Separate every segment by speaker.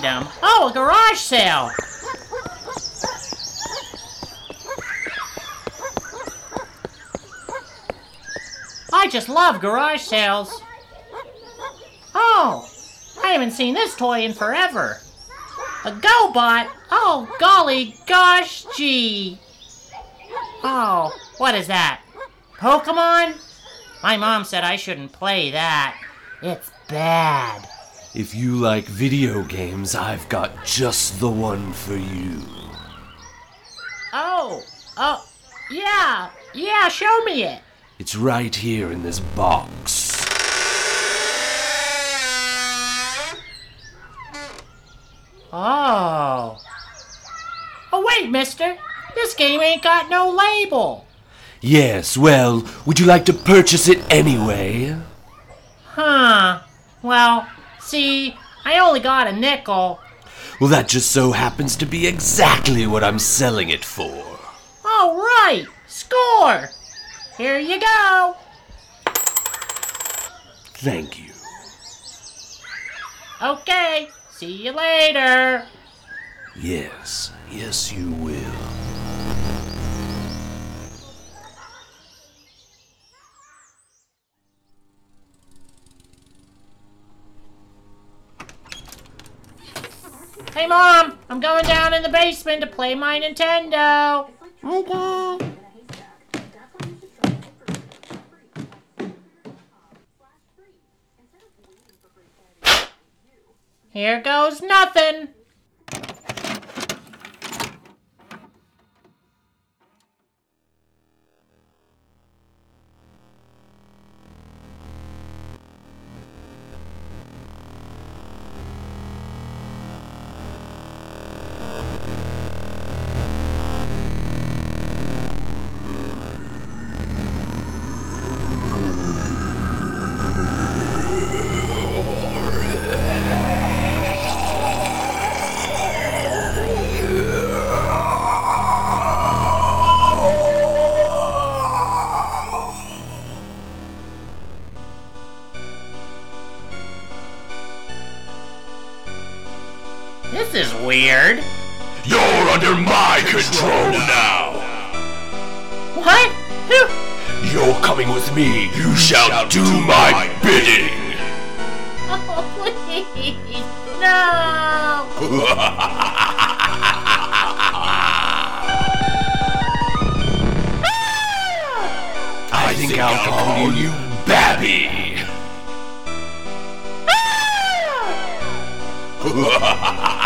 Speaker 1: Dum de dum de dum. Oh, a garage sale! I just love garage sales. Oh, I haven't seen this toy in forever. A GoBot? Oh, golly gosh gee. Oh, what is that? Pokemon? My mom said I shouldn't play that. It's bad.
Speaker 2: If you like video games, I've got just the one for you.
Speaker 1: Oh, oh, yeah, yeah, show me it.
Speaker 2: It's right here in this box.
Speaker 1: Oh. Oh, wait, mister. This game ain't got no label.
Speaker 2: Yes, well, would you like to purchase it anyway?
Speaker 1: Huh. Well, see, I only got a nickel.
Speaker 2: Well, that just so happens to be exactly what I'm selling it for.
Speaker 1: All right, score. Here you go.
Speaker 2: Thank you.
Speaker 1: Okay, see you later.
Speaker 2: Yes, yes, you will.
Speaker 1: I'm going down in the basement to play my Nintendo.
Speaker 3: Okay.
Speaker 1: Here goes nothing.
Speaker 4: Shall do my bidding.
Speaker 1: Oh, please. No.
Speaker 4: I think I'll call you Babby.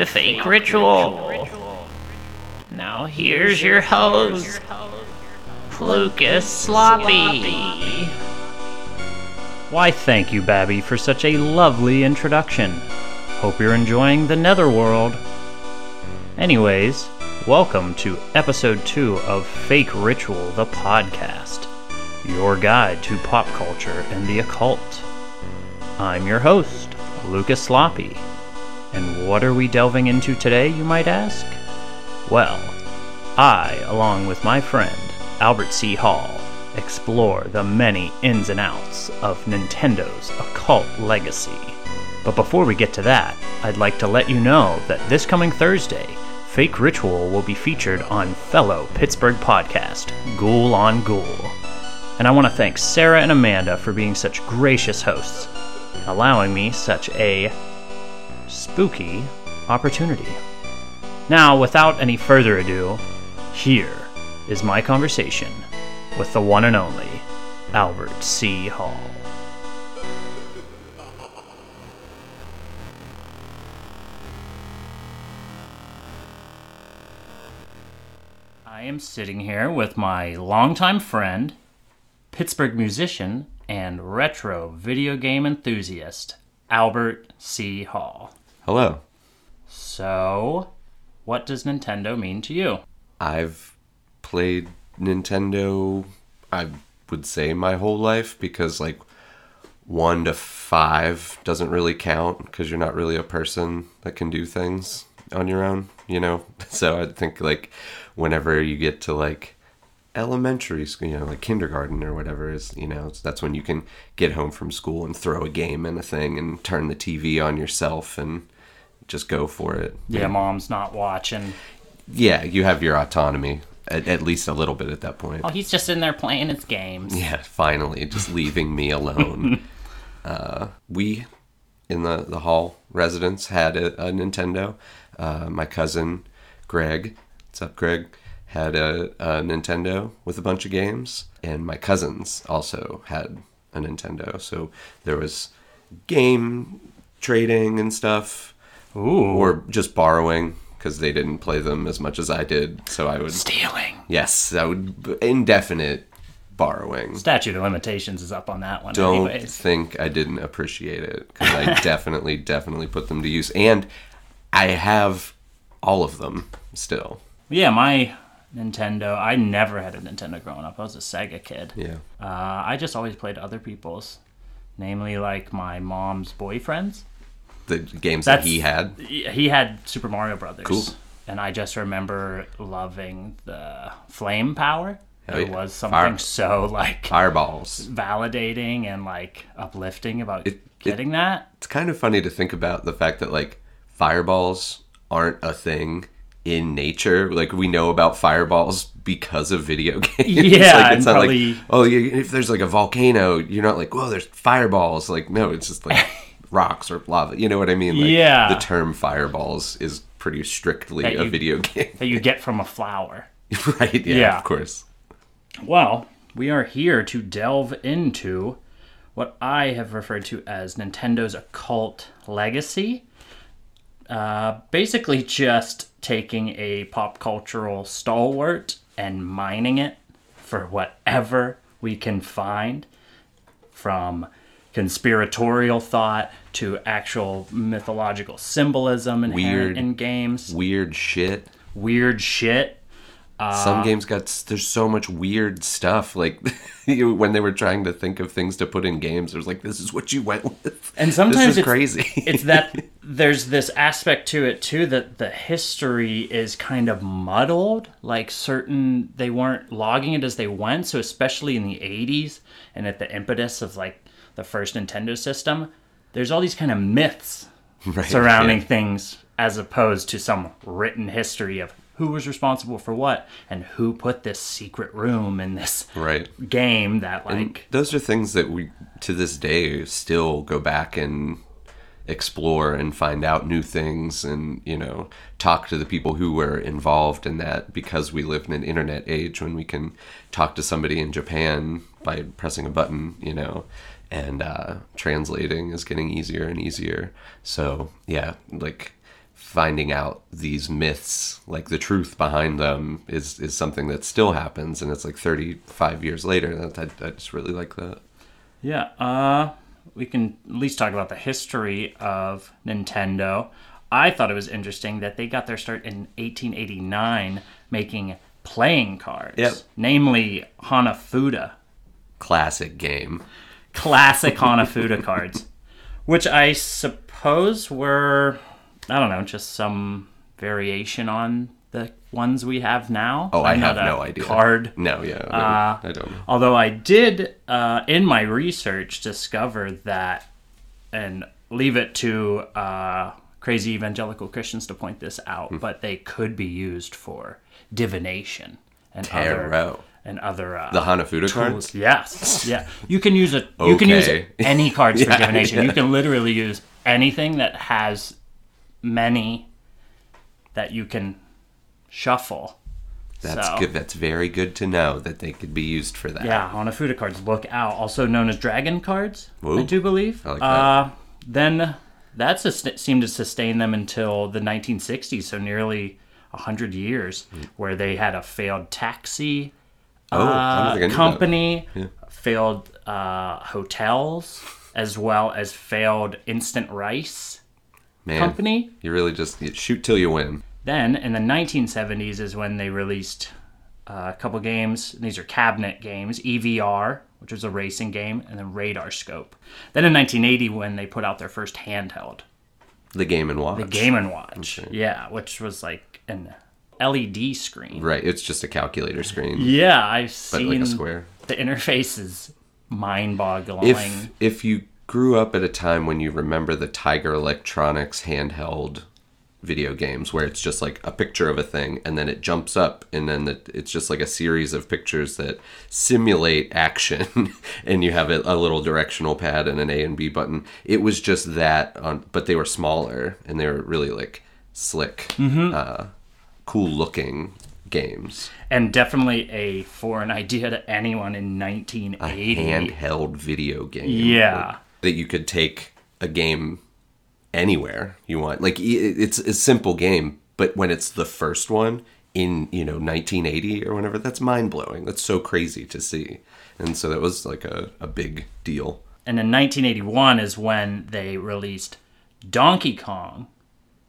Speaker 5: To
Speaker 1: Fake Ritual. Now here's your host, Lucas Sloppy.
Speaker 6: Why, thank you, Babby, for such a lovely introduction. Hope you're enjoying the Netherworld. Anyways, welcome to episode 2 of Fake Ritual, the podcast, your guide to pop culture and the occult. I'm your host, Lucas Sloppy. And what are we delving into today, you might ask? Well, I, along with my friend Albert C. Hall, explore the many ins and outs of Nintendo's occult legacy. But before we get to that, I'd like to let you know that this coming Thursday, Fake Ritual will be featured on fellow Pittsburgh podcast, Ghoul on Ghoul. And I want to thank Sarah and Amanda for being such gracious hosts, allowing me such a spooky opportunity. Now, without any further ado, here is my conversation with the one and only Albert C. Hall. I am sitting here with my longtime friend, Pittsburgh musician, and retro video game enthusiast, Albert C. Hall.
Speaker 2: Hello.
Speaker 6: So, what does Nintendo mean to you?
Speaker 2: I've played Nintendo, I would say, my whole life because, like, one to five doesn't really count because you're not really a person that can do things on your own, you know? So I think, like, whenever you get to, like, elementary school, you know, like kindergarten or whatever is, you know, that's when you can get home from school and throw a game and a thing and turn the TV on yourself and just go for it.
Speaker 6: Yeah, mom's not watching.
Speaker 2: Yeah, you have your autonomy at, at least a little bit at that point.
Speaker 6: Oh, he's just in there playing his games.
Speaker 2: Yeah, finally, just leaving me alone. uh, we in the the hall residence had a, a Nintendo. Uh, my cousin Greg, what's up, Greg? Had a, a Nintendo with a bunch of games, and my cousins also had a Nintendo. So there was game trading and stuff,
Speaker 6: Ooh.
Speaker 2: or just borrowing because they didn't play them as much as I did. So I would
Speaker 6: stealing.
Speaker 2: Yes, that would indefinite borrowing.
Speaker 6: Statute of limitations is up on that one,
Speaker 2: Don't
Speaker 6: anyways.
Speaker 2: think I didn't appreciate it because I definitely, definitely put them to use, and I have all of them still.
Speaker 6: Yeah, my Nintendo. I never had a Nintendo growing up. I was a Sega kid.
Speaker 2: Yeah,
Speaker 6: Uh, I just always played other people's, namely like my mom's boyfriends.
Speaker 2: the games that he had.
Speaker 6: He had Super Mario Brothers.
Speaker 2: Cool.
Speaker 6: And I just remember loving the flame power.
Speaker 2: Hell
Speaker 6: it
Speaker 2: yeah.
Speaker 6: was something
Speaker 2: Fire-
Speaker 6: so like
Speaker 2: Fireballs.
Speaker 6: validating and like uplifting about
Speaker 2: It- it-
Speaker 6: getting that.
Speaker 2: It's kind of funny to think about the fact that like fireballs aren't a thing in nature. Like we know about fireballs because of video games.
Speaker 6: Yeah,
Speaker 2: like, it's not
Speaker 6: probably-
Speaker 2: like oh, you, if there's like a volcano, you're not like whoa, there's fireballs. Like no, it's just like rocks or lava. You know what I mean? Like,
Speaker 6: Yeah.
Speaker 2: The term fireballs is pretty strictly
Speaker 6: That
Speaker 2: a
Speaker 6: you-
Speaker 2: video game,
Speaker 6: That you get from a flower.
Speaker 2: right? Yeah,
Speaker 6: Yeah.
Speaker 2: of course.
Speaker 6: Well, we are here to delve into what I have referred to as Nintendo's occult legacy. Uh, basically, just taking a pop cultural stalwart and mining it for whatever we can find from conspiratorial thought to actual mythological symbolism inherent
Speaker 2: Weird.
Speaker 6: in games.
Speaker 2: Weird shit.
Speaker 6: Weird shit. Uh,
Speaker 2: Some games got there's so much weird stuff. Like when they were trying to think of things to put in games, it was like this is what you went with.
Speaker 6: And sometimes
Speaker 2: this is
Speaker 6: it's,
Speaker 2: crazy.
Speaker 6: it's that there's this aspect to it too that the history is kind of muddled. Like certain they weren't logging it as they went. So especially in the 80s and at the impetus of like the first Nintendo system, there's all these kind of myths
Speaker 2: Right,
Speaker 6: surrounding
Speaker 2: yeah.
Speaker 6: things as opposed to some written history of who was responsible for what and who put this secret room in this
Speaker 2: right.
Speaker 6: game that like
Speaker 2: And those are things that we to this day still go back and explore and find out new things and you know talk to the people who were involved in that because we live in an internet age when we can talk to somebody in Japan by pressing a button you know and uh, translating is getting easier and easier. So yeah like finding out these myths like the truth behind them is is something that still happens and it's like 35 years later that I, I just really like that.
Speaker 6: Yeah, uh, we can at least talk about the history of Nintendo. I thought it was interesting that they got their start in 1889 making playing cards,
Speaker 2: Yep.
Speaker 6: namely Hanafuda,
Speaker 2: classic game
Speaker 6: classic Hanafuda cards, which I suppose were, I don't know, just some variation on the ones we have now.
Speaker 2: oh i
Speaker 6: I'm
Speaker 2: have no idea
Speaker 6: Card
Speaker 2: no yeah
Speaker 6: Uh,
Speaker 2: i don't know
Speaker 6: Although I did, uh, in my research, discover that, and leave it to uh, crazy evangelical Christians to point this out,
Speaker 2: Hmm.
Speaker 6: but they could be used for divination and
Speaker 2: Tarot.
Speaker 6: other and other uh,
Speaker 2: The Hanafuda cards.
Speaker 6: Yes, yeah. You can use it. You can use any cards for
Speaker 2: Yeah,
Speaker 6: divination.
Speaker 2: yeah.
Speaker 6: You can literally use anything that has many that you can shuffle.
Speaker 2: That's
Speaker 6: So-
Speaker 2: good. That's very good to know that they could be used for that.
Speaker 6: Yeah, Hanafuda cards. Look out. Also known as dragon cards, I do believe.
Speaker 2: I like that.
Speaker 6: Uh, then that sus- seemed to sustain them until the 1960s, so nearly 100 years, where they had a failed taxi.
Speaker 2: Oh,
Speaker 6: uh,
Speaker 2: think I knew that.
Speaker 6: company, failed uh, hotels, as well as failed instant rice
Speaker 2: Man,
Speaker 6: company.
Speaker 2: you really just you shoot till you win.
Speaker 6: Then in the 1970s is when they released uh, a couple games. These are cabinet games, EVR, which was a racing game, and then Radar Scope. Then in 1980, when they put out their first handheld,
Speaker 2: The game and watch.
Speaker 6: the Game and Watch,
Speaker 2: Okay.
Speaker 6: yeah, which was like an LED screen.
Speaker 2: Right. It's just a calculator screen,
Speaker 6: Yeah, I've
Speaker 2: but
Speaker 6: seen
Speaker 2: like a square.
Speaker 6: the interface is mind-boggling.
Speaker 2: If if you grew up at a time when you remember the Tiger Electronics handheld video games where it's just like a picture of a thing and then it jumps up and then the, it's just like a series of pictures that simulate action and you have a, a little directional pad and an A and B button. It was just that on but they were smaller and they were really like slick uh, cool looking games.
Speaker 6: and definitely a foreign idea to anyone in 1980.
Speaker 2: A
Speaker 6: 1980.
Speaker 2: handheld video game.
Speaker 6: Yeah.
Speaker 2: that you could take a game anywhere you want. Like it's a simple game, but when it's the first one in you know 1980 or whenever, that's mind blowing. That's so crazy to see, and so that was like a, a big deal.
Speaker 6: and in 1981 is when they released Donkey Kong,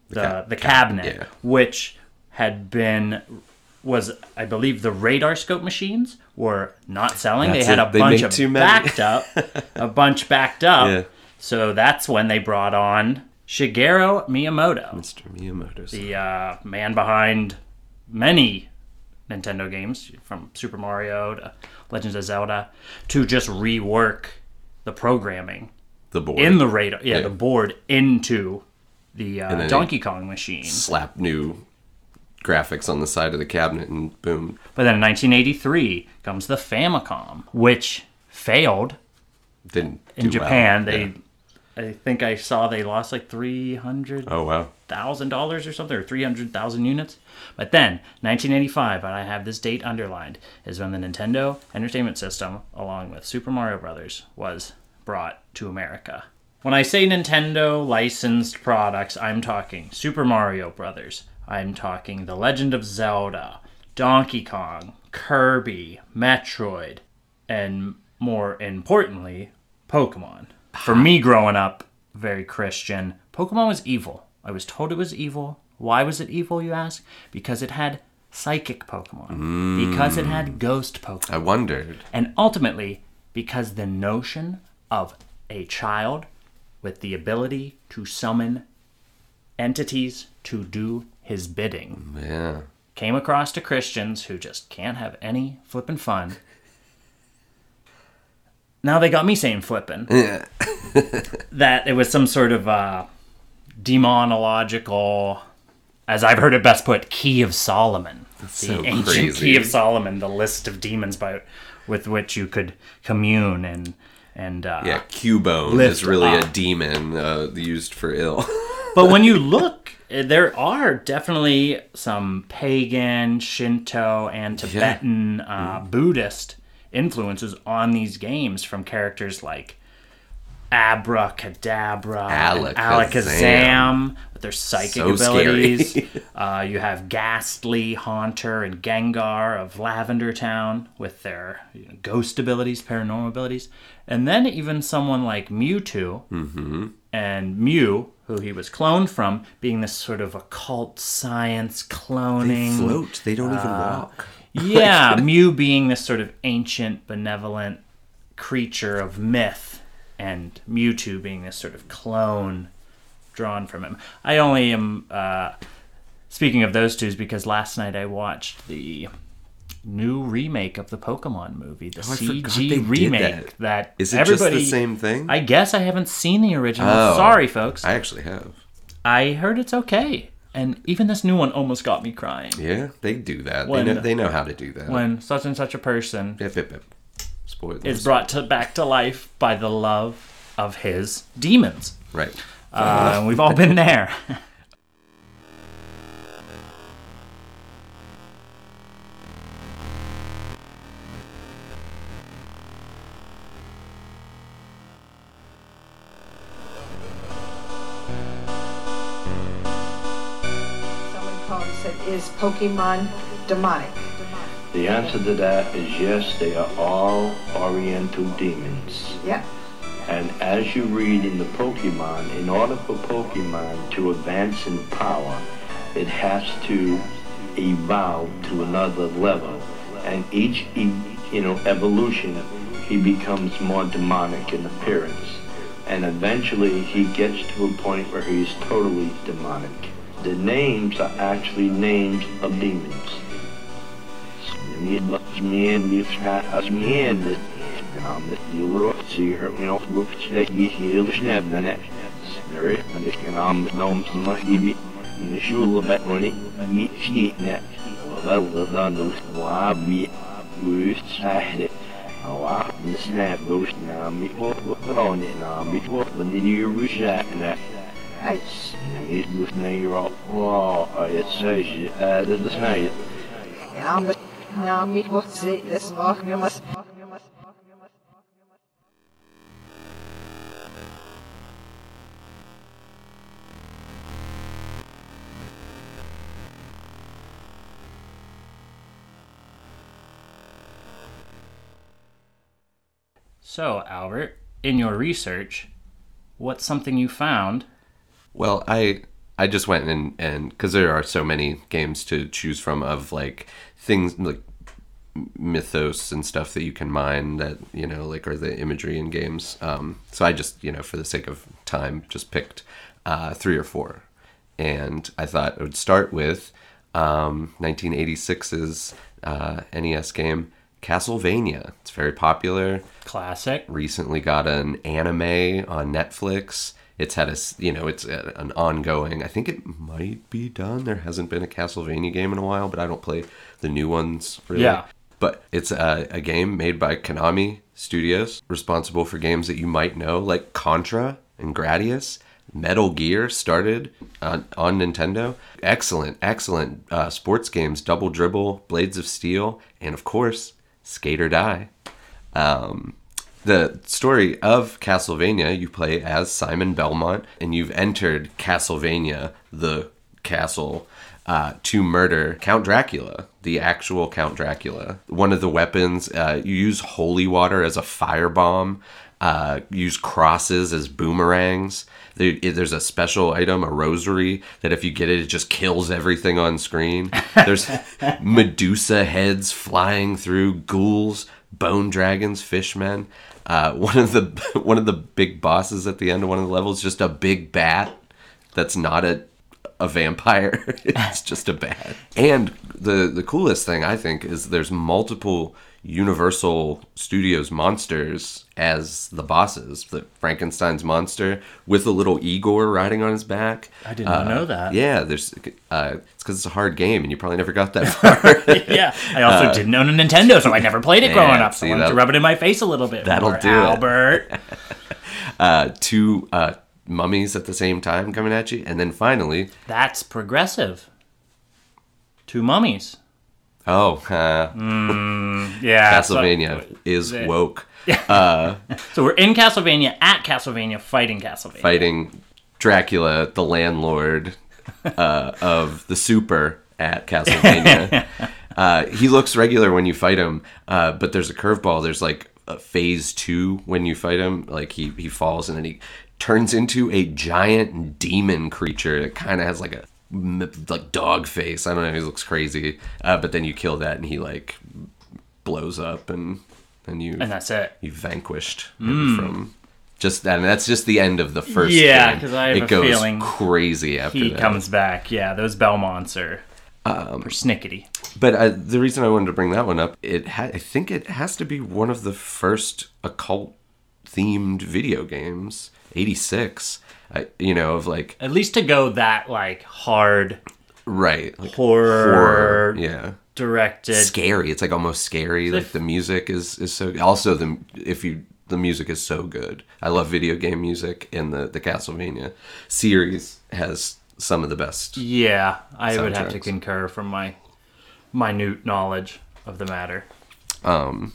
Speaker 6: the
Speaker 2: ca-
Speaker 6: the
Speaker 2: ca-
Speaker 6: cabinet,
Speaker 2: yeah.
Speaker 6: which had been was I believe the radar scope machines were not selling.
Speaker 2: That's
Speaker 6: they had a
Speaker 2: They
Speaker 6: bunch of backed up, a bunch backed up.
Speaker 2: Yeah.
Speaker 6: So that's when they brought on Shigeru Miyamoto,
Speaker 2: Mr. Miyamoto's.
Speaker 6: the uh, man behind many Nintendo games, from Super Mario to Legends of Zelda, to just rework the programming
Speaker 2: the board
Speaker 6: in the radar, yeah,
Speaker 2: Yeah.
Speaker 6: the board into the uh, Donkey Kong machine.
Speaker 2: slap new graphics on the side of the cabinet and boom.
Speaker 6: But then in 1983 comes the Famicom, which failed
Speaker 2: Didn't
Speaker 6: in
Speaker 2: do well.
Speaker 6: Japan. They,
Speaker 2: Yeah.
Speaker 6: I think I saw they lost like three hundred
Speaker 2: Oh wow.
Speaker 6: thousand dollars or something, or three hundred thousand units. But then 1985, and I have this date underlined, is when the Nintendo Entertainment System, along with Super Mario Brothers, was brought to America. When I say Nintendo licensed products, I'm talking Super Mario Brothers. I'm talking The Legend of Zelda, Donkey Kong, Kirby, Metroid, and more importantly, Pokemon. For me growing up, very Christian, Pokemon was evil. I was told it was evil. Why was it evil, you ask? Because it had psychic Pokemon. Hmm. Because it had ghost Pokemon
Speaker 2: I wondered.
Speaker 6: and ultimately because the notion of a child with the ability to summon entities to do his bidding
Speaker 2: Yeah.
Speaker 6: came across to Christians who just can't have any flippin' fun. Now they got me saying flippin'. that it was some sort of uh, demonological, as I've heard it best put, key of Solomon. the
Speaker 2: so
Speaker 6: ancient
Speaker 2: crazy.
Speaker 6: key of Solomon, the list of demons by with which you could commune and and uh,
Speaker 2: Yeah, Cubone is really a demon uh, used for ill.
Speaker 6: but when you look, eh, there are definitely some pagan, Shinto, and Tibetan uh, Buddhist influences on these games from characters like Abracadabra,
Speaker 2: Alakazam.
Speaker 6: Alakazam, with their psychic
Speaker 2: So
Speaker 6: abilities. uh, you have Gastly, Haunter, and Gengar of Lavender Town with their you know, ghost abilities, paranormal abilities. And then even someone like Mewtwo, and Mew, who he was cloned from, being this sort of occult science cloning.
Speaker 2: They float. They don't even
Speaker 6: Uh,
Speaker 2: walk.
Speaker 6: yeah, Mew being this sort of ancient, benevolent creature of myth, and Mewtwo being this sort of clone drawn from him. I only am uh, speaking of those two because last night I watched the new remake of the Pokemon movie, the
Speaker 2: Oh,
Speaker 6: CG remake that.
Speaker 2: Is it just
Speaker 6: everybody,
Speaker 2: the same thing?
Speaker 6: I guess I haven't seen the original.
Speaker 2: Oh.
Speaker 6: Sorry, folks.
Speaker 2: I actually have.
Speaker 6: I heard it's okay. And even this new one almost got me crying.
Speaker 2: Yeah, they do that.
Speaker 6: When-
Speaker 2: they know they know how to do that.
Speaker 6: When such and such a person
Speaker 2: Yep, yep, yep. Spoilers.
Speaker 6: is brought to back to life by the love of his demons.
Speaker 2: right.
Speaker 6: Uh, we've all been there.
Speaker 3: is Pokemon demonic?
Speaker 7: The answer to that is yes, they are all Oriental demons.
Speaker 3: Yep.
Speaker 7: And as you read in the Pokemon, in order for Pokemon to advance in power, it has to evolve to another level. And each, you know, evolution, he becomes more demonic in appearance. And eventually he gets to a point where he's totally demonic. The names are actually names of demons.
Speaker 3: Nice.
Speaker 7: Het moet neer op. Wow, het zei je, eh, dat is mij.
Speaker 3: Ja, maar, nou, ik moet zeggen, dat is nog meer maar-
Speaker 6: So, Albert, in your research, what's something you found?
Speaker 2: Well, I I just went and and because there are so many games to choose from of like things like mythos and stuff that you can mine that you know like are the imagery in games. Um, so I just you know for the sake of time just picked uh, three or four, and I thought I would start with um, 1986's uh, NES game Castlevania. It's very popular
Speaker 6: Classic.
Speaker 2: recently got an anime on Netflix. It's had a you know, it's an ongoing. I think it might be done. There hasn't been a Castlevania game in a while, but I don't play the new ones really.
Speaker 6: Yeah.
Speaker 2: But it's a, a game made by Konami Studios, responsible for games that you might know, like Contra and Gradius. Metal Gear started on, on Nintendo. Excellent, excellent uh, sports games Double Dribble, Blades of Steel, and of course, Skate or Die. Um, the story of Castlevania, you play as Simon Belmont, and you've entered Castlevania, the castle, uh, to murder Count Dracula, the actual Count Dracula. One of the weapons, uh, you use holy water as a firebomb, uh, use crosses as boomerangs. There, there's a special item, a rosary, that if you get it, it just kills everything on screen. There's Medusa heads flying through, ghouls, bone dragons, fishmen. Uh, one of the one of the big bosses at the end of one of the levels, just a big bat that's not a a vampire. it's just a bat. And the the coolest thing I think is there's multiple Universal Studios monsters as the bosses. The Frankenstein's monster with a little Igor riding on his back.
Speaker 6: I did not
Speaker 2: Uh,
Speaker 6: know that.
Speaker 2: Yeah, there's uh, it's because it's a hard game and you probably never got that far.
Speaker 6: yeah, I also didn't own a Nintendo, so I never played it growing
Speaker 2: Uh,
Speaker 6: up. So
Speaker 2: see,
Speaker 6: why don't rub it in my face a little bit?
Speaker 2: That'll
Speaker 6: more,
Speaker 2: do.
Speaker 6: Albert.
Speaker 2: uh, two uh, mummies at the same time coming at you, and then finally,
Speaker 6: That's progressive. Two mummies.
Speaker 2: Oh, uh,
Speaker 6: Yeah. so-
Speaker 2: Castlevania is
Speaker 6: Yeah.
Speaker 2: woke.
Speaker 6: So we're in Castlevania at Castlevania fighting Castlevania.
Speaker 2: fighting Dracula, the landlord uh, of the super at Castlevania. uh, he looks regular when you fight him, uh, but there's a curveball. There's like a phase two when you fight him. Like he, he falls and then he turns into a giant demon creature that kind of has like a like dog face. I don't know. He looks crazy. Uh, but then you kill that and he like blows up and and you
Speaker 6: And that's it.
Speaker 2: you vanquished him from just that and that's just the end of the first
Speaker 6: Yeah, because I have
Speaker 2: it
Speaker 6: a
Speaker 2: goes
Speaker 6: feeling
Speaker 2: crazy after
Speaker 6: He
Speaker 2: that.
Speaker 6: comes back. Yeah, those Belmonts are
Speaker 2: Um,
Speaker 6: persnickety.
Speaker 2: but uh, the reason i wanted to bring that one up it ha- i think it has to be one of the first occult themed video games. 86. I, you know, of like
Speaker 6: At least to go that like hard
Speaker 2: right like
Speaker 6: horror,
Speaker 2: yeah.
Speaker 6: directed.
Speaker 2: Scary. It's like almost scary. Like the music is is so also the if you the music is so good. I love video game music and the the Castlevania series has some of the best.
Speaker 6: Yeah, I would have to concur from my minute knowledge of the matter.
Speaker 2: Um,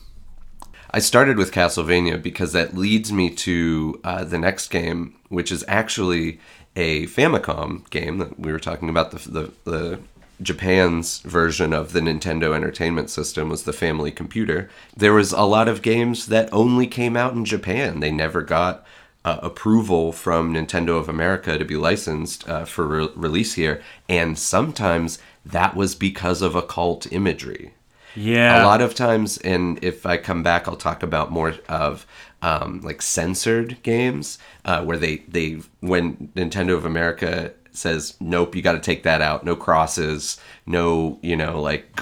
Speaker 2: I started with Castlevania because that leads me to uh, the next game, which is actually a Famicom game that we were talking about. The, the the Japan's version of the Nintendo Entertainment System was the Family Computer. There was a lot of games that only came out in Japan. They never got uh, approval from Nintendo of America to be licensed uh, for re- release here, and sometimes that was because of occult imagery
Speaker 6: Yeah,
Speaker 2: a lot of times and if i come back i'll talk about more of um, like censored games uh, where they they when nintendo of america says nope you got to take that out. No crosses. No you know like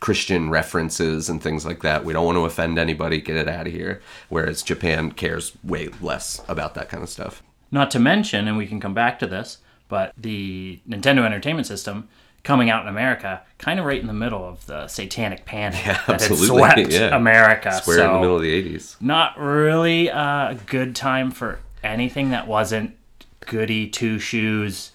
Speaker 2: christian references and things like that. We don't want to offend anybody. Get it out of here. Whereas japan cares way less about that kind of stuff.
Speaker 6: Not to mention, and we can come back to this, but the Nintendo Entertainment System coming out in America, kind of right in the middle of the satanic panic that had swept
Speaker 2: yeah.
Speaker 6: America.
Speaker 2: square
Speaker 6: so
Speaker 2: in the middle of the 80s
Speaker 6: not really a good time for anything that wasn't goody two shoes,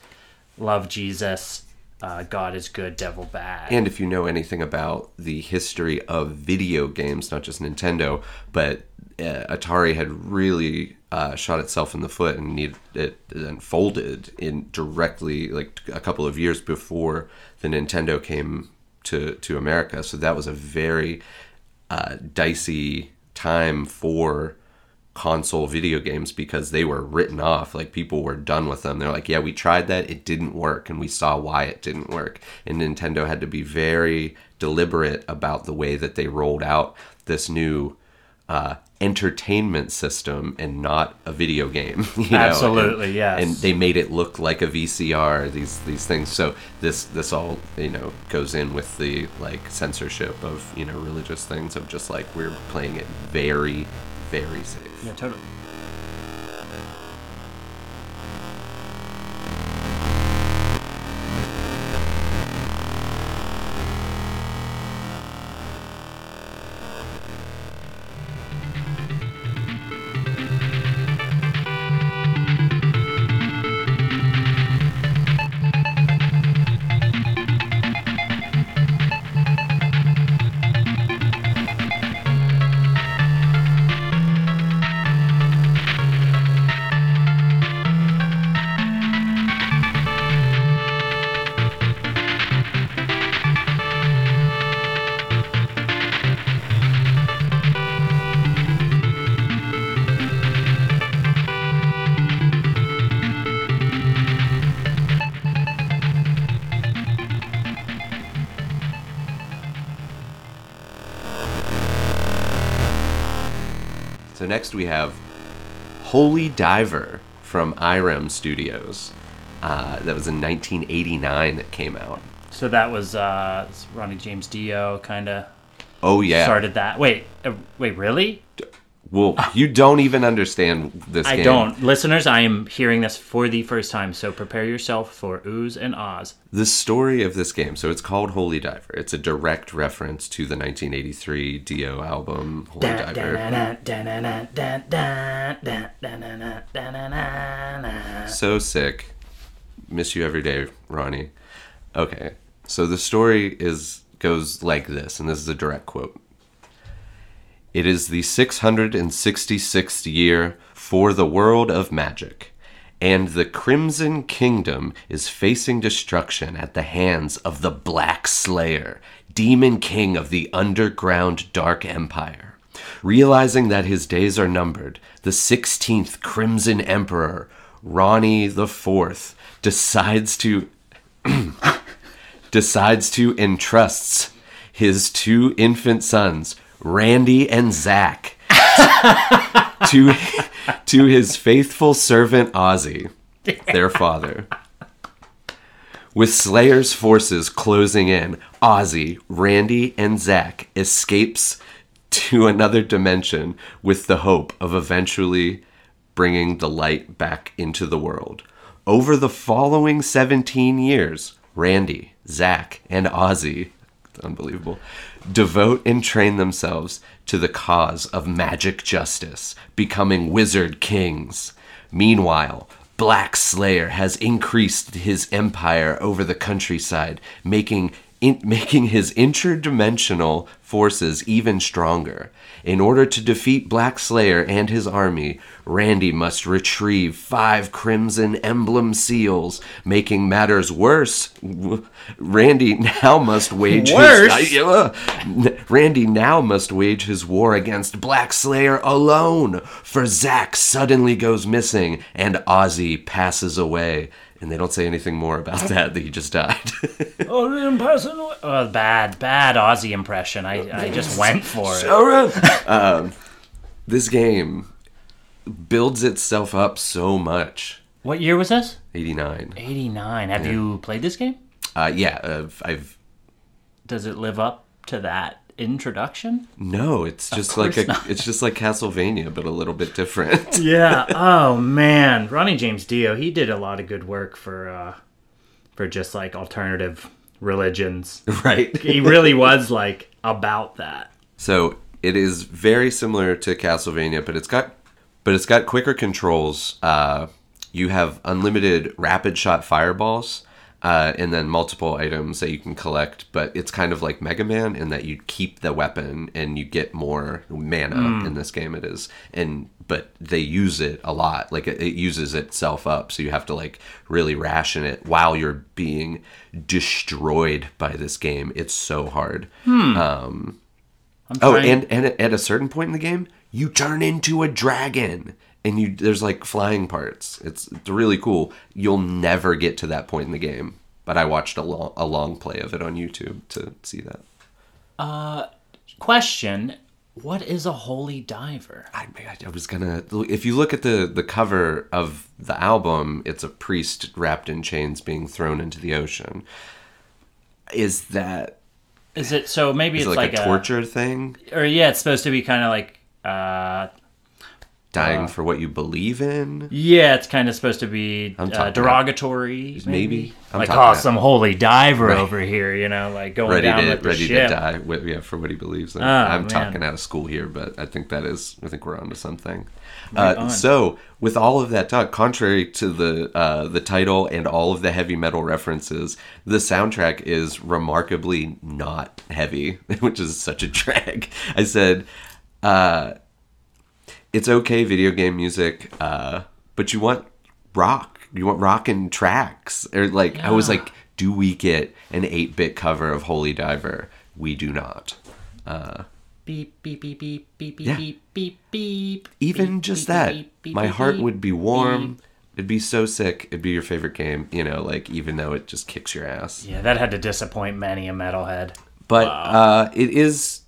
Speaker 6: love Jesus, uh, God is good, devil bad.
Speaker 2: And if you know anything about the history of video games, not just Nintendo, but Atari had really uh, shot itself in the foot and needed it unfolded in directly like a couple of years before the Nintendo came to to America. So that was a very uh, dicey time for console video games because they were written off. Like people were done with them. They're like yeah we tried that. It didn't work and we saw why it didn't work. And nintendo had to be very deliberate about the way that they rolled out this new uh, entertainment system and not a video game you know?
Speaker 6: Absolutely,
Speaker 2: and,
Speaker 6: yes.
Speaker 2: and they made it look like a vcr these these things so this this all you know goes in with the like censorship of you know religious things of just like we're playing it very very safe
Speaker 6: yeah, totally.
Speaker 2: Next we have Holy Diver from IREM Studios. Uh, that was in 1989 that came out.
Speaker 6: So that was uh, Ronnie James Dio kind of
Speaker 2: Oh yeah.
Speaker 6: started that. Wait, uh, wait, really?
Speaker 2: Well, ah. you don't even understand this
Speaker 6: I
Speaker 2: game.
Speaker 6: don't. Listeners, I am hearing this for the first time, so prepare yourself for oohs and ahs.
Speaker 2: The story of this game, so it's called Holy Diver. It's a direct reference to the 1983 Dio album Holy Diver. So sick. Miss you every day, Ronnie. Okay. So the story is goes like this, and this is a direct quote. It is the 666th year for the world of magic, and the Crimson Kingdom is facing destruction at the hands of the Black Slayer, demon king of the underground Dark Empire. Realizing that his days are numbered, the 16th Crimson Emperor, Ronnie IV, decides to decides to entrusts his two infant sons, Randy and Zach, to to his faithful servant Ozzy, their father. With Slayer's forces closing in, Ozzy, Randy, and Zach escapes to another dimension with the hope of eventually bringing the light back into the world. Over the following 17 years, Randy, Zach, and Ozzy, unbelievable, devote and train themselves to the cause of magic justice, becoming wizard kings. Meanwhile, Black Slayer has increased his empire over the countryside, making in, making his interdimensional forces even stronger. In order to defeat Black Slayer and his army, Randy must retrieve five Crimson Emblem seals. Making matters worse, Randy now must wage
Speaker 1: Worse?
Speaker 2: his. Uh, Randy now must wage his war against Black Slayer alone. For Zack suddenly goes missing and Ozzy passes away. And they don't say anything more about that. That he just died.
Speaker 6: Oh, I'm. Oh, bad, bad Aussie impression. I, I just went for it.
Speaker 2: um, this game builds itself up so much.
Speaker 6: What year was this?
Speaker 2: 89.
Speaker 6: 89. Have you played this game?
Speaker 2: Uh, yeah, uh, I've
Speaker 6: Does it live up to that introduction?
Speaker 2: no. It's just like a,
Speaker 6: not.
Speaker 2: it's just like Castlevania, but a little bit different.
Speaker 6: Yeah. Oh man, Ronnie James Dio. He did a lot of good work for uh, for just like alternative religions.
Speaker 2: right.
Speaker 6: He really was like about that.
Speaker 2: So it is very similar to Castlevania, but it's got but it's got quicker controls. Uh, you have unlimited rapid shot fireballs, uh, and then multiple items that you can collect. But it's kind of like Mega Man in that you keep the weapon and you get more mana hmm. in this game. It is and but they use it a lot. Like it, it uses itself up, so you have to like really ration it while you're being destroyed by this game. It's so hard. Hmm.
Speaker 6: Um, I'm
Speaker 2: Oh, and and at a certain point in the game, you turn into a dragon, and you there's like flying parts. It's, it's really cool. You'll never get to that point in the game, but I watched a long a long play of it on YouTube to see that.
Speaker 6: Uh, question: What is a holy diver?
Speaker 2: I, I was gonna. If you look at the the cover of the album, it's a priest wrapped in chains being thrown into the ocean. Is that
Speaker 6: Is it so? Maybe
Speaker 2: is
Speaker 6: it's
Speaker 2: it like,
Speaker 6: like,
Speaker 2: a torture thing?
Speaker 6: or yeah, it's supposed to be kind of like. uh
Speaker 2: Dying for what you believe in?
Speaker 6: Yeah, it's kind of supposed to be
Speaker 2: I'm
Speaker 6: uh, derogatory, maybe.
Speaker 2: Maybe. I'm
Speaker 6: like, oh, some holy diver over here, you know, like going
Speaker 2: ready
Speaker 6: down
Speaker 2: to
Speaker 6: with the
Speaker 2: ready
Speaker 6: ship.
Speaker 2: to die with, yeah for what he believes in.
Speaker 6: Oh,
Speaker 2: I'm
Speaker 6: man.
Speaker 2: talking out of school here, but I think that is I think we're onto something.
Speaker 6: Right
Speaker 2: uh,
Speaker 6: on.
Speaker 2: so with all of that talk, contrary to the uh, the title and all of the heavy metal references, the soundtrack is remarkably not heavy, which is such a drag. I said. Uh, it's okay video game music uh but you want rock. You want rock and tracks. Or like i was like do we get an 8-bit cover of holy diver? We do not.
Speaker 6: Beep beep beep beep beep beep
Speaker 2: Yeah.
Speaker 6: beep beep beep.
Speaker 2: even
Speaker 6: beep,
Speaker 2: just
Speaker 6: beep,
Speaker 2: that
Speaker 6: beep,
Speaker 2: my heart would be warm. It'd be so sick. It'd be your favorite game you know like even though it just kicks your ass.
Speaker 6: Yeah, that had to disappoint many a metalhead.
Speaker 2: but uh, it is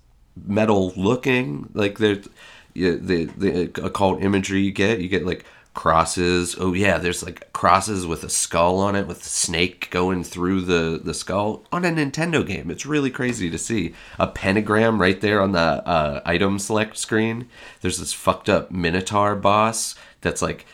Speaker 2: metal looking. Like there's yeah, the the occult imagery you get. You get like crosses. Oh yeah, there's like crosses with a skull on it, with a snake going through the the skull on a Nintendo game. It's really crazy to see a pentagram right there on the uh, item select screen. There's this fucked up Minotaur boss that's like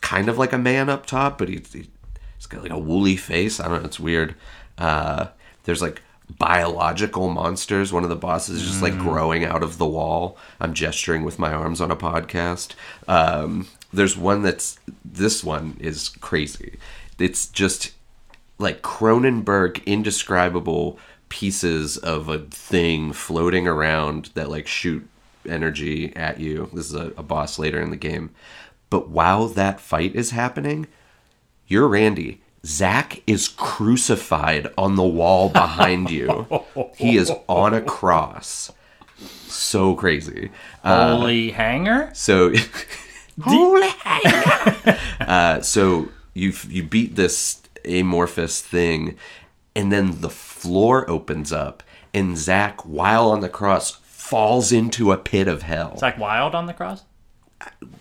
Speaker 2: kind of like a man up top, but he's he's got like a woolly face. I don't know. It's weird. Uh, there's like biological monsters. One of the bosses is just like growing out of the wall. I'm gesturing with my arms on a podcast. Um, there's one that's this one is crazy. It's just like Cronenberg indescribable pieces of a thing floating around that like shoot energy at you. This is a, a boss later in the game. But while that fight is happening, you're Randy. Zach is crucified on the wall behind you. he is on a cross. So crazy. Uh,
Speaker 6: Holy hanger?
Speaker 2: so holy uh, so you you beat this amorphous thing, and then the floor opens up, and Zach, while on the cross, falls into a pit of hell.
Speaker 6: Like wild on the cross?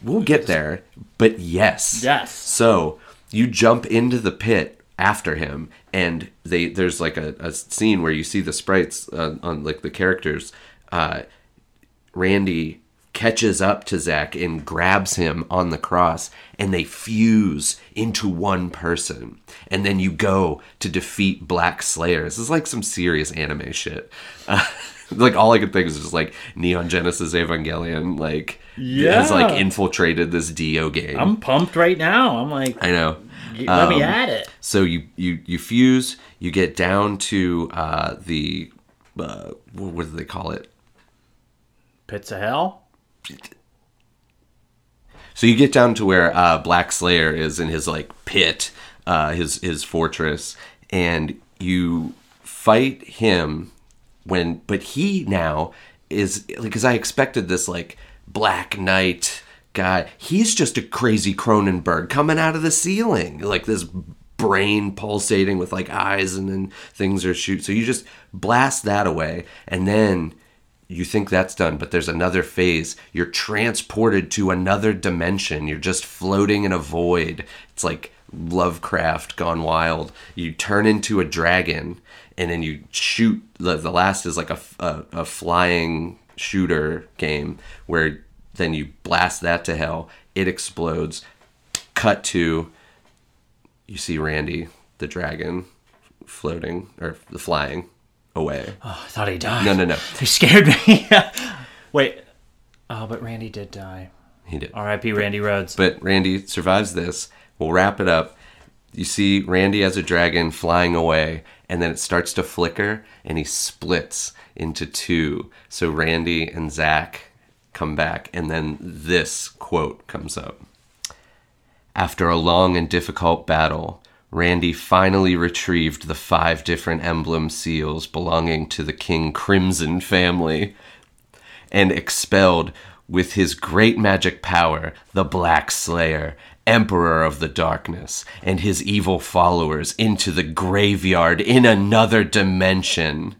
Speaker 2: We'll get there, but yes.
Speaker 6: Yes.
Speaker 2: So you jump into the pit after him, and they there's like a, a scene where you see the sprites uh, on like the characters uh, Randy catches up to Zack and grabs him on the cross, and they fuse into one person. And then you go to defeat Black Slayer. This is like some serious anime shit. Uh, like all I could think is just like Neon Genesis Evangelion, like yeah has like infiltrated this Dio game.
Speaker 6: I'm pumped right now. I'm like,
Speaker 2: I know.
Speaker 6: Let me
Speaker 2: Um,
Speaker 6: at it.
Speaker 2: So you you you fuse, you get down to uh, the uh, what what do they call it?
Speaker 6: Pits of hell.
Speaker 2: So you get down to where uh, Black Slayer is in his like pit, uh, his his fortress, and you fight him when, but he now is because I expected this like Black Knight guy. He's just a crazy Cronenberg coming out of the ceiling, like this brain pulsating with like eyes and then things are shoot. So you just blast that away, and then you think that's done, but there's another phase. You're transported to another dimension. You're just floating in a void. It's like Lovecraft gone wild. You turn into a dragon, and then you shoot. The, the last is like a, a, a flying shooter game where then you blast that to hell. It explodes. Cut to you see Randy, the dragon, floating or the flying away.
Speaker 6: Oh, I thought he died.
Speaker 2: No, no, no.
Speaker 6: They scared me. Wait. Oh, but Randy did die.
Speaker 2: He did.
Speaker 6: R.I.P. Randy Rhoads.
Speaker 2: But Randy survives this. We'll wrap it up. You see Randy as a dragon flying away, and then it starts to flicker, and he splits into two. So Randy and Zach come back, and then this quote comes up. After a long and difficult battle, Randy finally retrieved the five different emblem seals belonging to the King Crimson family and expelled with his great magic power the Black Slayer, Emperor of the Darkness, and his evil followers into the graveyard in another dimension.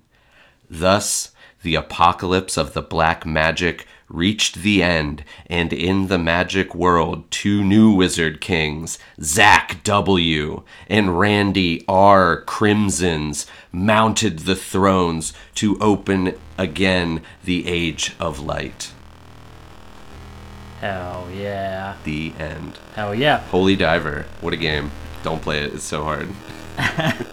Speaker 2: Thus, the apocalypse of the black magic reached the end, and in the magic world, two new wizard kings, Zack W. and Randy R. Crimsons, mounted the thrones to open again the Age of Light.
Speaker 6: Hell yeah.
Speaker 2: The end.
Speaker 6: Hell yeah.
Speaker 2: Holy Diver. What a game. Don't play it, it's so hard.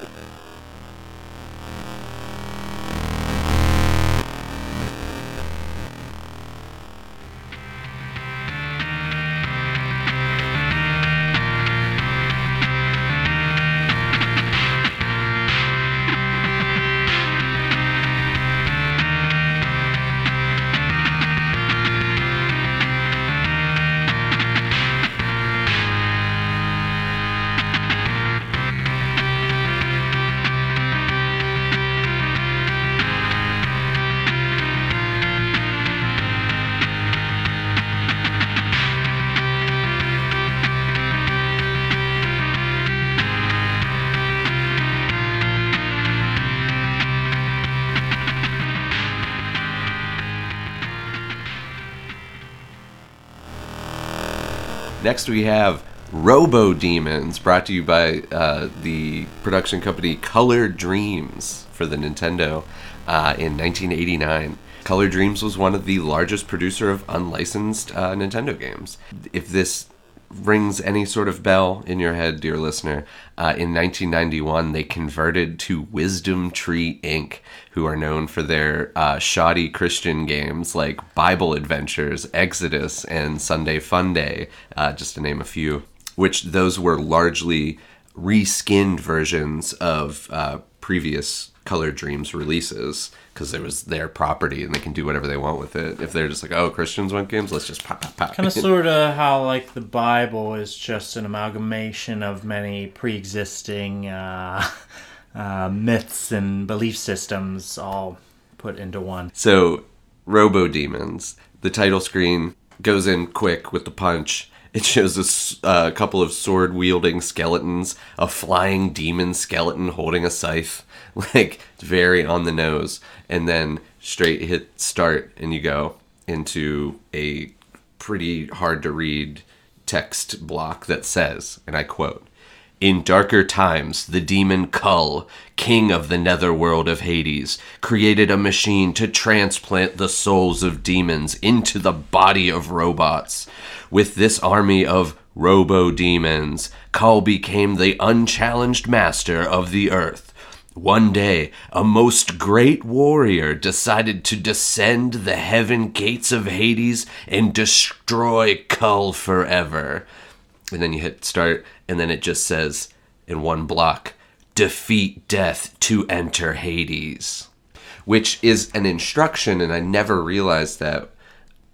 Speaker 2: Next, we have Robo Demons, brought to you by uh, the production company Color Dreams for the Nintendo uh, in 1989. Color Dreams was one of the largest producer of unlicensed uh, Nintendo games. If this rings any sort of bell in your head, dear listener, uh, in 1991 they converted to Wisdom Tree Inc., who are known for their uh, shoddy Christian games like Bible Adventures, Exodus, and Sunday Fun Day, uh, just to name a few. Which those were largely reskinned versions of uh, previous Color Dreams releases because it was their property and they can do whatever they want with it. If they're just like, oh, Christians want games, let's just pop, pop, pop.
Speaker 6: Kind of sort of how like the Bible is just an amalgamation of many pre-existing uh, uh, myths and belief systems all put into one.
Speaker 2: So, Robo Demons, the title screen goes in quick with the punch. It shows a uh, couple of sword wielding skeletons, a flying demon skeleton holding a scythe. Like, very on the nose. And then straight hit start, and you go into a pretty hard to read text block that says, and I quote, In darker times, the demon Kull, king of the netherworld of Hades, created a machine to transplant the souls of demons into the body of robots. With this army of robo demons, Kull became the unchallenged master of the earth. One day, a most great warrior decided to descend the heaven gates of Hades and destroy Kull forever. And then you hit start, and then it just says in one block defeat death to enter Hades, which is an instruction, and I never realized that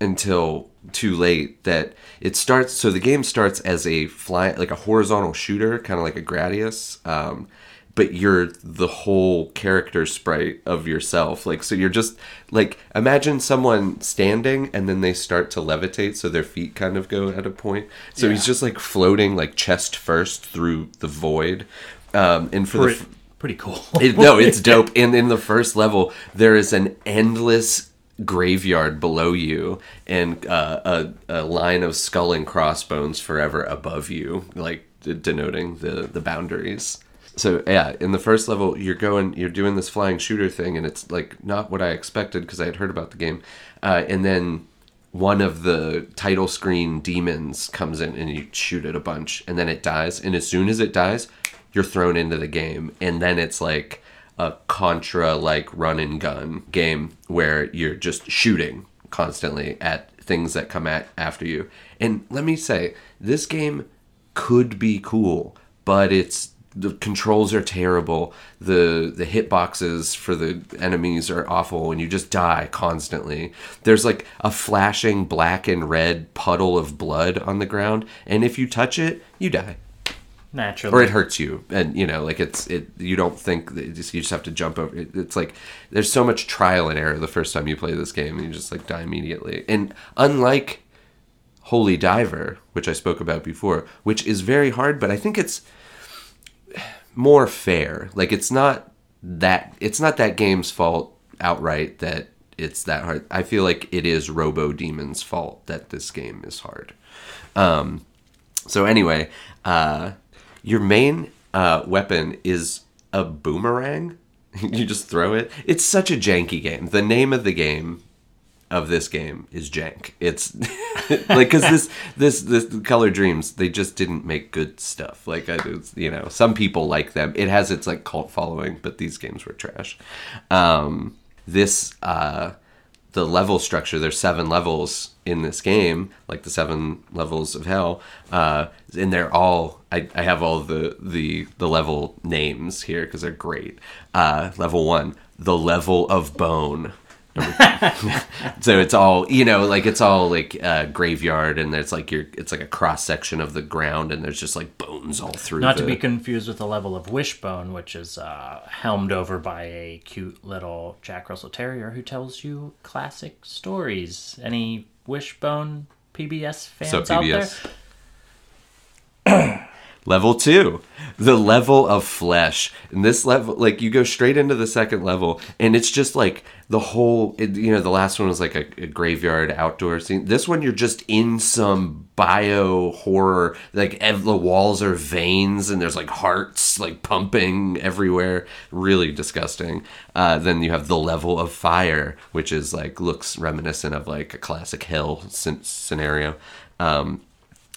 Speaker 2: until too late that it starts so the game starts as a fly like a horizontal shooter kind of like a gradius um, but you're the whole character sprite of yourself like so you're just like imagine someone standing and then they start to levitate so their feet kind of go at a point so he's just like floating like chest first through the void um, and for the
Speaker 6: Pretty,
Speaker 2: f-
Speaker 6: pretty cool.
Speaker 2: it, no, it's dope. And in the first level, there is an endless graveyard below you and uh, a, a line of skull and crossbones forever above you, like denoting the, the boundaries. So yeah, in the first level, you're going, you're doing this flying shooter thing, and it's like not what I expected because I had heard about the game. Uh, and then one of the title screen demons comes in and you shoot it a bunch, and then it dies. And as soon as it dies, you're thrown into the game, and then it's like a contra like run and gun game where you're just shooting constantly at things that come at after you. And let me say, this game could be cool, but it's the controls are terrible. The the hitboxes for the enemies are awful and you just die constantly. There's like a flashing black and red puddle of blood on the ground and if you touch it, you die
Speaker 6: Naturally.
Speaker 2: or it hurts you and you know like it's it you don't think that it just, you just have to jump over it, it's like there's so much trial and error the first time you play this game and you just like die immediately. And unlike holy diver which i spoke about before which is very hard but i think it's more fair. Like it's not that it's not that game's fault outright that it's that hard. I feel like it is robo demon's fault that this game is hard. Um so anyway, uh, your main uh, weapon is a boomerang. you just throw it. It's such a janky game. The name of the game of this game is jank. It's like because this this this Color Dreams they just didn't make good stuff. Like I, you know, some people like them. It has its like cult following, but these games were trash. Um, this uh, the level structure. There's seven levels in this game, like the seven levels of hell, uh, and they're all. I, I have all the the the level names here because they're great. Uh, level one, the level of bone. so it's all you know like it's all like uh, graveyard and it's like your it's like a cross section of the ground and there's just like bones all through
Speaker 6: Not to be confused with the level of Wishbone, which is uh, helmed over by a cute little Jack Russell Terrier who tells you classic stories. Any Wishbone PBS fans
Speaker 2: So
Speaker 6: out there?
Speaker 2: Level two, the level of flesh. And this level, like you go straight into the second level, and it's just like the whole. It, you know, the last one was like a, a graveyard outdoor scene. This one, you're just in some bio horror. Like ev- the walls are veins, and there's like hearts like pumping everywhere. Really disgusting. Uh, then you have the level of fire, which is like looks reminiscent of like a classic hell scen- scenario. Um,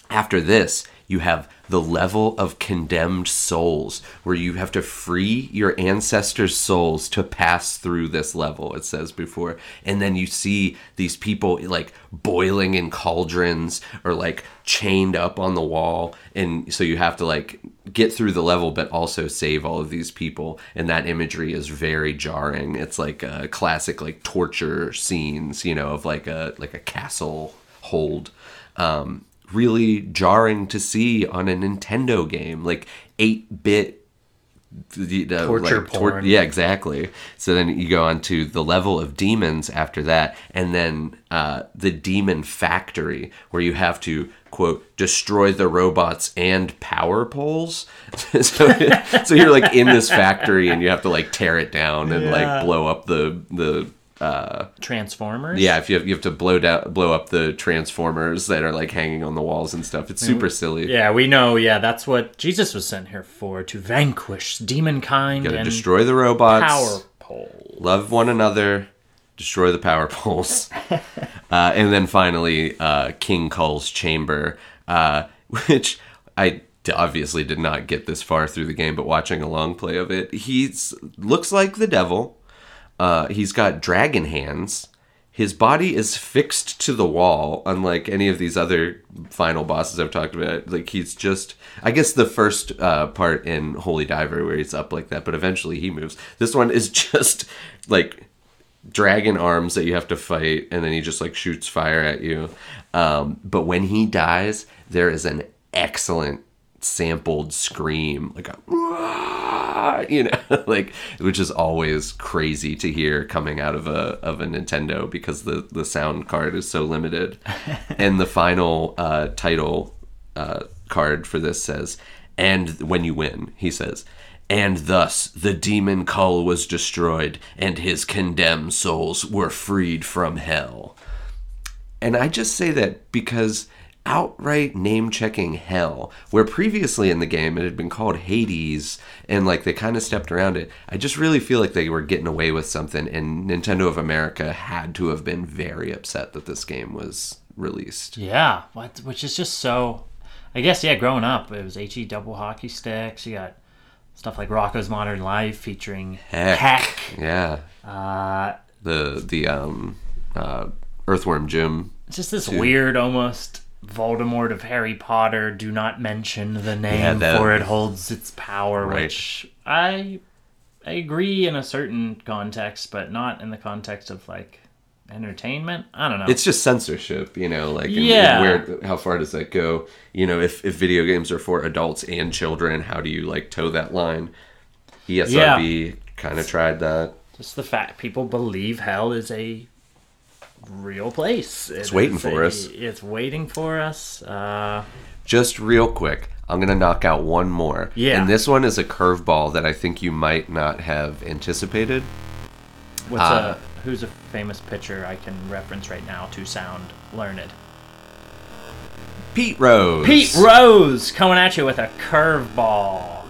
Speaker 2: after this, you have the level of condemned souls, where you have to free your ancestors' souls to pass through this level, it says before. And then you see these people like boiling in cauldrons or like chained up on the wall. And so you have to like get through the level, but also save all of these people. And that imagery is very jarring. It's like a classic like torture scenes, you know, of like a like a castle hold. Um, really jarring to see on a Nintendo game, like eight bit
Speaker 6: Torture porn.
Speaker 2: yeah, exactly. So then you go on to the level of demons after that, and then uh, the demon factory, where you have to quote destroy the robots and power poles. so, so you're like in this factory, and you have to like tear it down and like blow up the the
Speaker 6: Transformers.
Speaker 2: yeah, if you have, you have to blow down blow up the transformers that are like hanging on the walls and stuff. It's super silly.
Speaker 6: Yeah, we know. Yeah, that's what Jesus was sent here for to vanquish demonkind
Speaker 2: Gotta
Speaker 6: and
Speaker 2: destroy the robots.
Speaker 6: power pole.
Speaker 2: love one another, destroy the power poles, uh, and then finally uh, King Kull's chamber, uh, which i obviously did not get this far through the game, but watching a long play of it, he looks like the devil. Uh, he's got dragon hands. His body is fixed to the wall, unlike any of these other final bosses I've talked about. Like he's just, I guess the first uh, part in Holy Diver where he's up like that, but eventually he moves. This one is just like dragon arms that you have to fight, and then he just like shoots fire at you. Um, but when he dies, there is an excellent sampled scream, like a "Wah!" you know, like which is always crazy to hear coming out of a of a Nintendo because the the sound card is so limited. and the final uh, title uh, card for this says, "And when you win," he says. And thus the demon Kull was destroyed, and his condemned souls were freed from hell. And I just say that because outright name checking hell, where previously in the game it had been called Hades, and like they kind of stepped around it, I just really feel like they were getting away with something, and Nintendo of America had to have been very upset that this game was released.
Speaker 6: Yeah, what, which is just so. I guess yeah. Growing up, it was he double hockey sticks. You got stuff like Rocko's Modern Life featuring
Speaker 2: Heck.
Speaker 6: Heck.
Speaker 2: Yeah.
Speaker 6: Uh,
Speaker 2: The the um uh Earthworm Jim.
Speaker 6: it's just this weird, almost Voldemort of Harry Potter. Do not mention the name,
Speaker 2: Yeah, that-
Speaker 6: for it holds its power.
Speaker 2: Right.
Speaker 6: Which I I agree in a certain context, but not in the context of like entertainment. I don't know.
Speaker 2: It's just censorship, you know, like
Speaker 6: Yeah.
Speaker 2: where how far does that go? You know, if if video games are for adults and children, how do you like toe that line? ESRB kind of tried that.
Speaker 6: just the fact people believe hell is a real place. It's
Speaker 2: waiting for us.
Speaker 6: It's waiting for us. Uh,
Speaker 2: Just real quick, I'm gonna knock out one more.
Speaker 6: Yeah.
Speaker 2: And this one is a curveball that I think you might not have anticipated.
Speaker 6: what's
Speaker 2: Uh,
Speaker 6: a who's a famous pitcher I can reference right now to sound learned?
Speaker 2: Pete Rose.
Speaker 6: Pete Rose coming at you with a curveball.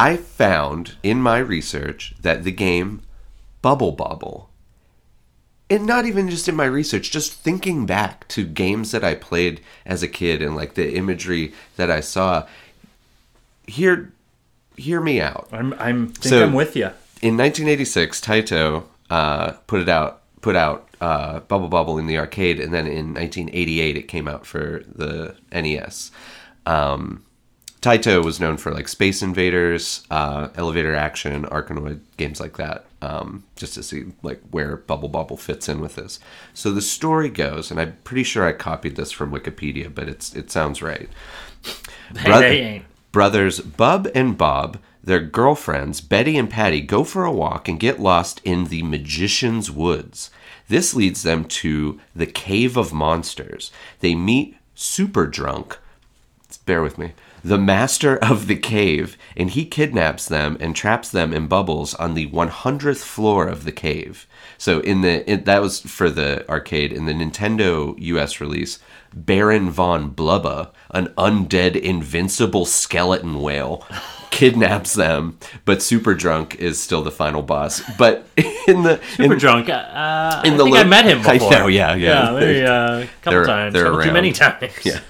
Speaker 2: I found in my research that the game Bubble Bobble, and not even just in my research, just thinking back to games that I played as a kid and like the imagery that I saw, hear, hear me out.
Speaker 6: I'm I'm think
Speaker 2: So-
Speaker 6: I'm with you.
Speaker 2: In 1986, Taito uh, put it out, put out uh, Bubble Bobble in the arcade, and then in 1988 it came out for the NES. Um, Taito was known for like Space Invaders, uh, Elevator Action, Arkanoid games like that. Um, just to see like where Bubble Bobble fits in with this. So the story goes, and I'm pretty sure I copied this from Wikipedia, but it's it sounds right. Brother-
Speaker 6: they ain't.
Speaker 2: Brothers Bub and Bob, their girlfriends Betty and Patty go for a walk and get lost in the Magician's Woods. This leads them to the Cave of Monsters. They meet Super Drunk, bear with me, the master of the cave, and he kidnaps them and traps them in bubbles on the 100th floor of the cave. So in the in, that was for the arcade in the Nintendo US release, Baron von Blubba, an undead invincible skeleton whale, kidnaps them, but Super Drunk is still the final boss. But in the
Speaker 6: Super
Speaker 2: in,
Speaker 6: drunk. Uh,
Speaker 2: in
Speaker 6: I
Speaker 2: the
Speaker 6: think I met him
Speaker 2: I
Speaker 6: before.
Speaker 2: know, yeah, yeah.
Speaker 6: yeah maybe, uh, a couple
Speaker 2: They're-
Speaker 6: times.
Speaker 2: they're
Speaker 6: couple too many times.
Speaker 2: yeah,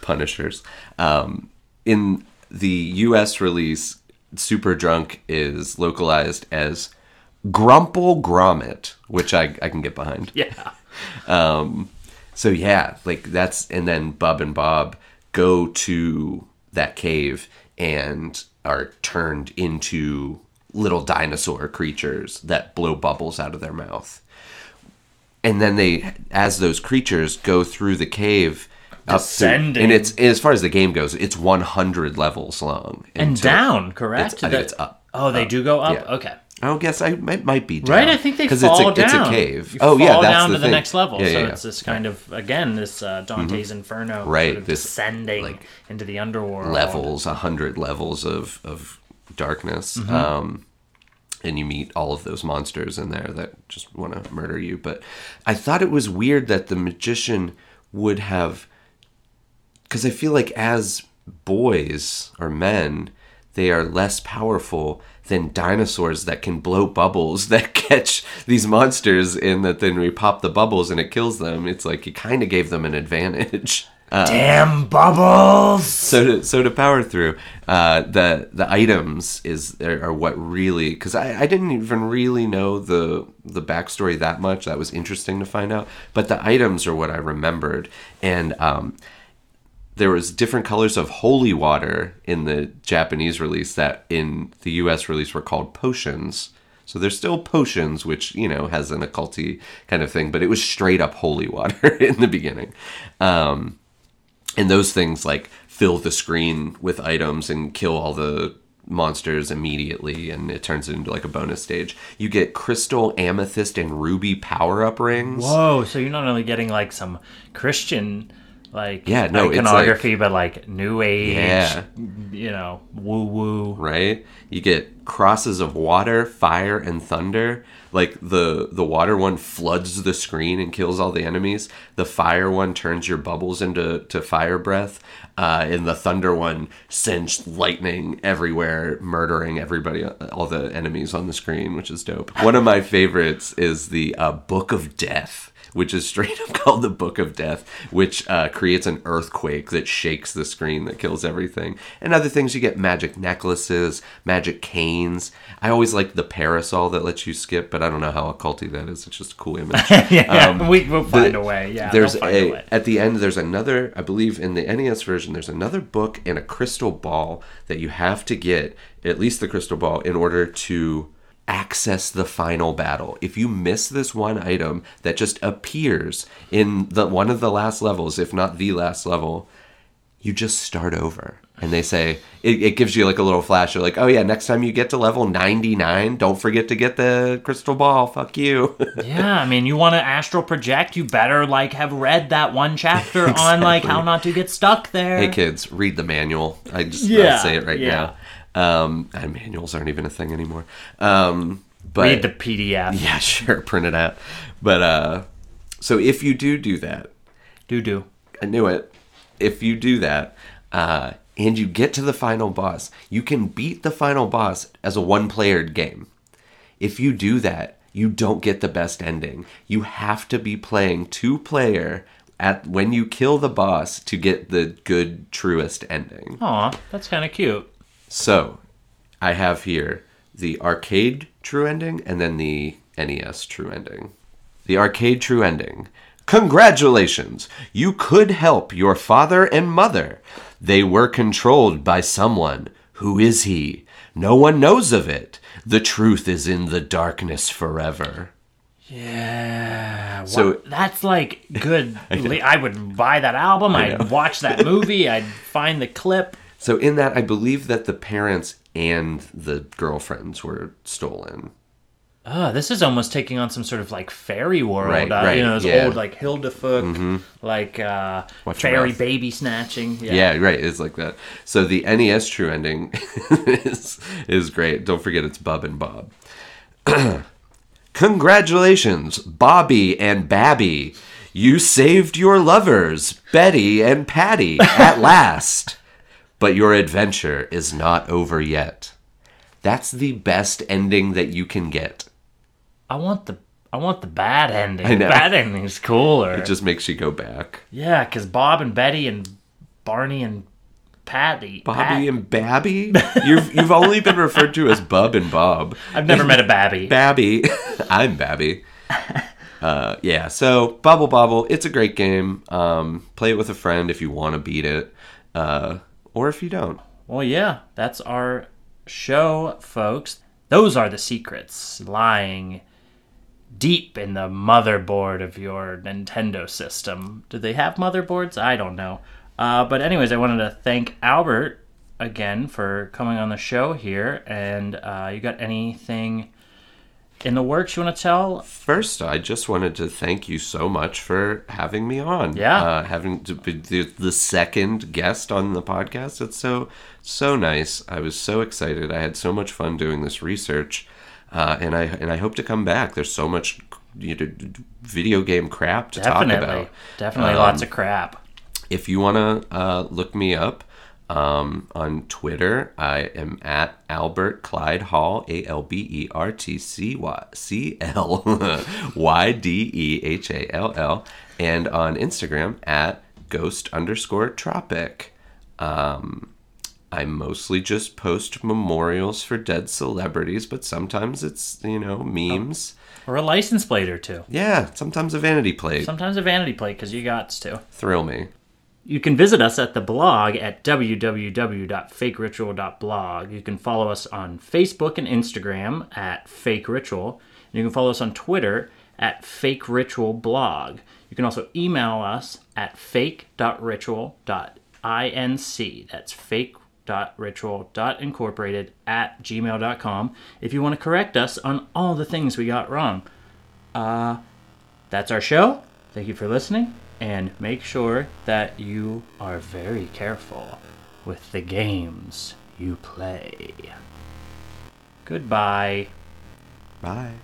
Speaker 2: Punishers. Um, in the U.S. release, Super Drunk is localized as Grumple Gromit, which I, I can get behind.
Speaker 6: Yeah.
Speaker 2: Um, so yeah, like that's and then Bub and Bob go to that cave and are turned into little dinosaur creatures that blow bubbles out of their mouth. And then they, as those creatures go through the cave, up to,
Speaker 6: Descending.
Speaker 2: and it's as far as the game goes, it's 100 levels long
Speaker 6: And
Speaker 2: until-
Speaker 6: down, correct?
Speaker 2: It's,
Speaker 6: That-
Speaker 2: it's up.
Speaker 6: Oh, they
Speaker 2: Up.
Speaker 6: do go up?
Speaker 2: Yeah.
Speaker 6: Okay.
Speaker 2: I guess I might, might be down.
Speaker 6: Right, I think they fall
Speaker 2: it's a,
Speaker 6: down.
Speaker 2: It's a cave.
Speaker 6: You
Speaker 2: oh
Speaker 6: fall
Speaker 2: yeah, that's
Speaker 6: down
Speaker 2: the
Speaker 6: to the next level.
Speaker 2: Yeah,
Speaker 6: so
Speaker 2: yeah,
Speaker 6: it's this kind of again this uh, Dante's Inferno,
Speaker 2: Right,
Speaker 6: Sort of
Speaker 2: this,
Speaker 6: descending
Speaker 2: like,
Speaker 6: into the underworld
Speaker 2: levels, a hundred levels of of darkness.
Speaker 6: Mm-hmm.
Speaker 2: Um, and you meet all of those monsters in there that just want to murder you. But I thought it was weird that the magician would have, because I feel like as boys or men, they are less powerful than dinosaurs that can blow bubbles that catch these monsters and that then we pop the bubbles and it kills them. It's like it kind of gave them an advantage. Uh,
Speaker 6: Damn bubbles!
Speaker 2: so to, so to power through uh, the the items is are, are what really because I, I didn't even really know the the backstory that much that was interesting to find out but the items are what I remembered and um, there was different colors of holy water in the Japanese release that in the US release were called potions. So there's still potions which you know has an occulty kind of thing but it was straight up holy water in the beginning. Um, and those things like fill the screen with items and kill all the monsters immediately and it turns it into like a bonus stage. You get crystal amethyst and ruby power-up rings.
Speaker 6: Whoa! So you're not only getting like some Christian like
Speaker 2: Yeah, no,
Speaker 6: iconography, but like New Age,
Speaker 2: Yeah.
Speaker 6: you know, woo woo.
Speaker 2: right? You get crosses of water fire and thunder. Like the the water one floods the screen and kills all the enemies. The fire one turns your bubbles into to fire breath. Uh, and the thunder one sends lightning everywhere murdering everybody all the enemies on the screen which is dope. One of my favorites is the uh, book of death which is straight up called the Book of Death, which uh, creates an earthquake that shakes the screen that kills everything. And other things, you get magic necklaces, magic canes. I always like the parasol that lets you skip, but I don't know how occulty that is. It's just a cool image.
Speaker 6: yeah,
Speaker 2: Um,
Speaker 6: we, we'll find
Speaker 2: the-
Speaker 6: a way. Yeah,
Speaker 2: there's
Speaker 6: find
Speaker 2: a,
Speaker 6: a way.
Speaker 2: at the end there's another i believe in the nes version there's another book and a crystal ball that you have to get at least the crystal ball in order to access the final battle if you miss this one item that just appears in the one of the last levels if not the last level you just start over and they say it, it gives you like a little flash of like oh yeah next time you get to level 99 don't forget to get the crystal ball fuck you
Speaker 6: Yeah, I mean, you want to astral project, you better like have read that one chapter on like how not to get stuck there.
Speaker 2: Hey kids, read the manual. I just
Speaker 6: Yeah,
Speaker 2: say it right
Speaker 6: yeah.
Speaker 2: now. Um, and manuals aren't even a thing anymore. Um, but
Speaker 6: Read the PDF.
Speaker 2: yeah, sure, print it out. But uh, so if you do do that,
Speaker 6: Do do.
Speaker 2: I knew it. If you do that, uh, and you get to the final boss, you can beat the final boss as a one-playered game. If you do that, you don't get the best ending. You have to be playing two-player at when you kill the boss to get the good, truest ending.
Speaker 6: Aw, that's kind of cute.
Speaker 2: So, I have here the arcade true ending and then the NES true ending. The arcade true ending. Congratulations! You could help your father and mother. They were controlled by someone. Who is he? No one knows of it. The truth is in the darkness forever.
Speaker 6: Yeah.
Speaker 2: So-
Speaker 6: So that's like good. I would buy that album. I'd watch that movie. I'd find the clip.
Speaker 2: So, in that, I believe that the parents and the girlfriends were stolen.
Speaker 6: Oh, this is almost taking on some sort of like fairy world.
Speaker 2: Right,
Speaker 6: uh,
Speaker 2: right,
Speaker 6: You know, those
Speaker 2: yeah.
Speaker 6: old like Hildefoot, like uh, fairy baby snatching.
Speaker 2: Yeah. right. It's like that. So the NES True ending is is great. Don't forget it's Bub and Bob. Congratulations, Bobby and Babby. You saved your lovers, Betty and Patty, at last. But your adventure is not over yet. That's the best ending that you can get.
Speaker 6: I want the I want the bad ending.
Speaker 2: I know.
Speaker 6: The bad ending's cooler.
Speaker 2: It just makes you go back.
Speaker 6: yeah, because Bob and Betty and Barney and Patty.
Speaker 2: Bobby
Speaker 6: Pat-
Speaker 2: and Babby. You've you've only been referred to as Bub and Bob.
Speaker 6: I've never met a Babby.
Speaker 2: Babby. I'm Babby. Uh, yeah, so Bubble Bobble, it's a great game. Um, play it with a friend if you want to beat it, uh, or if you don't.
Speaker 6: Well, yeah, that's our show, folks. Those are the secrets lying deep in the motherboard of your Nintendo system. Do they have motherboards? I don't know. Uh, but, anyways, I wanted to thank Albert again for coming on the show here. And uh, you got anything in the works you want to tell?
Speaker 2: First, I just wanted to thank you so much for having me on.
Speaker 6: Yeah.
Speaker 2: uh, having to be the, the second guest on the podcast. It's so so nice. I was so excited. I had so much fun doing this research, uh, and I and I hope to come back. There's so much you know, video game crap to talk
Speaker 6: Definitely.
Speaker 2: about.
Speaker 6: Definitely
Speaker 2: Um,
Speaker 6: lots of crap.
Speaker 2: if you want to uh, look me up um, on Twitter, I am at Albert Clyde Hall, A L B E R T C Y C L Y D E H A L L, and on Instagram at ghost underscore tropic. Um, I mostly just post memorials for dead celebrities, but sometimes it's, you know, memes.
Speaker 6: Or a license plate or two.
Speaker 2: Yeah, sometimes a vanity plate.
Speaker 6: Sometimes a vanity plate because you got to.
Speaker 2: Thrill me.
Speaker 6: You can visit us at the blog at www.fakeritual.blog. You can follow us on Facebook and Instagram at Fake Ritual. And you can follow us on Twitter at Fake Ritual Blog. You can also email us at fake.ritual.inc. That's fake.ritual.incorporated at gmail.com if you want to correct us on all the things we got wrong. Uh, that's our show. Thank you for listening, and make sure that you are very careful with the games you play. Goodbye.
Speaker 2: Bye.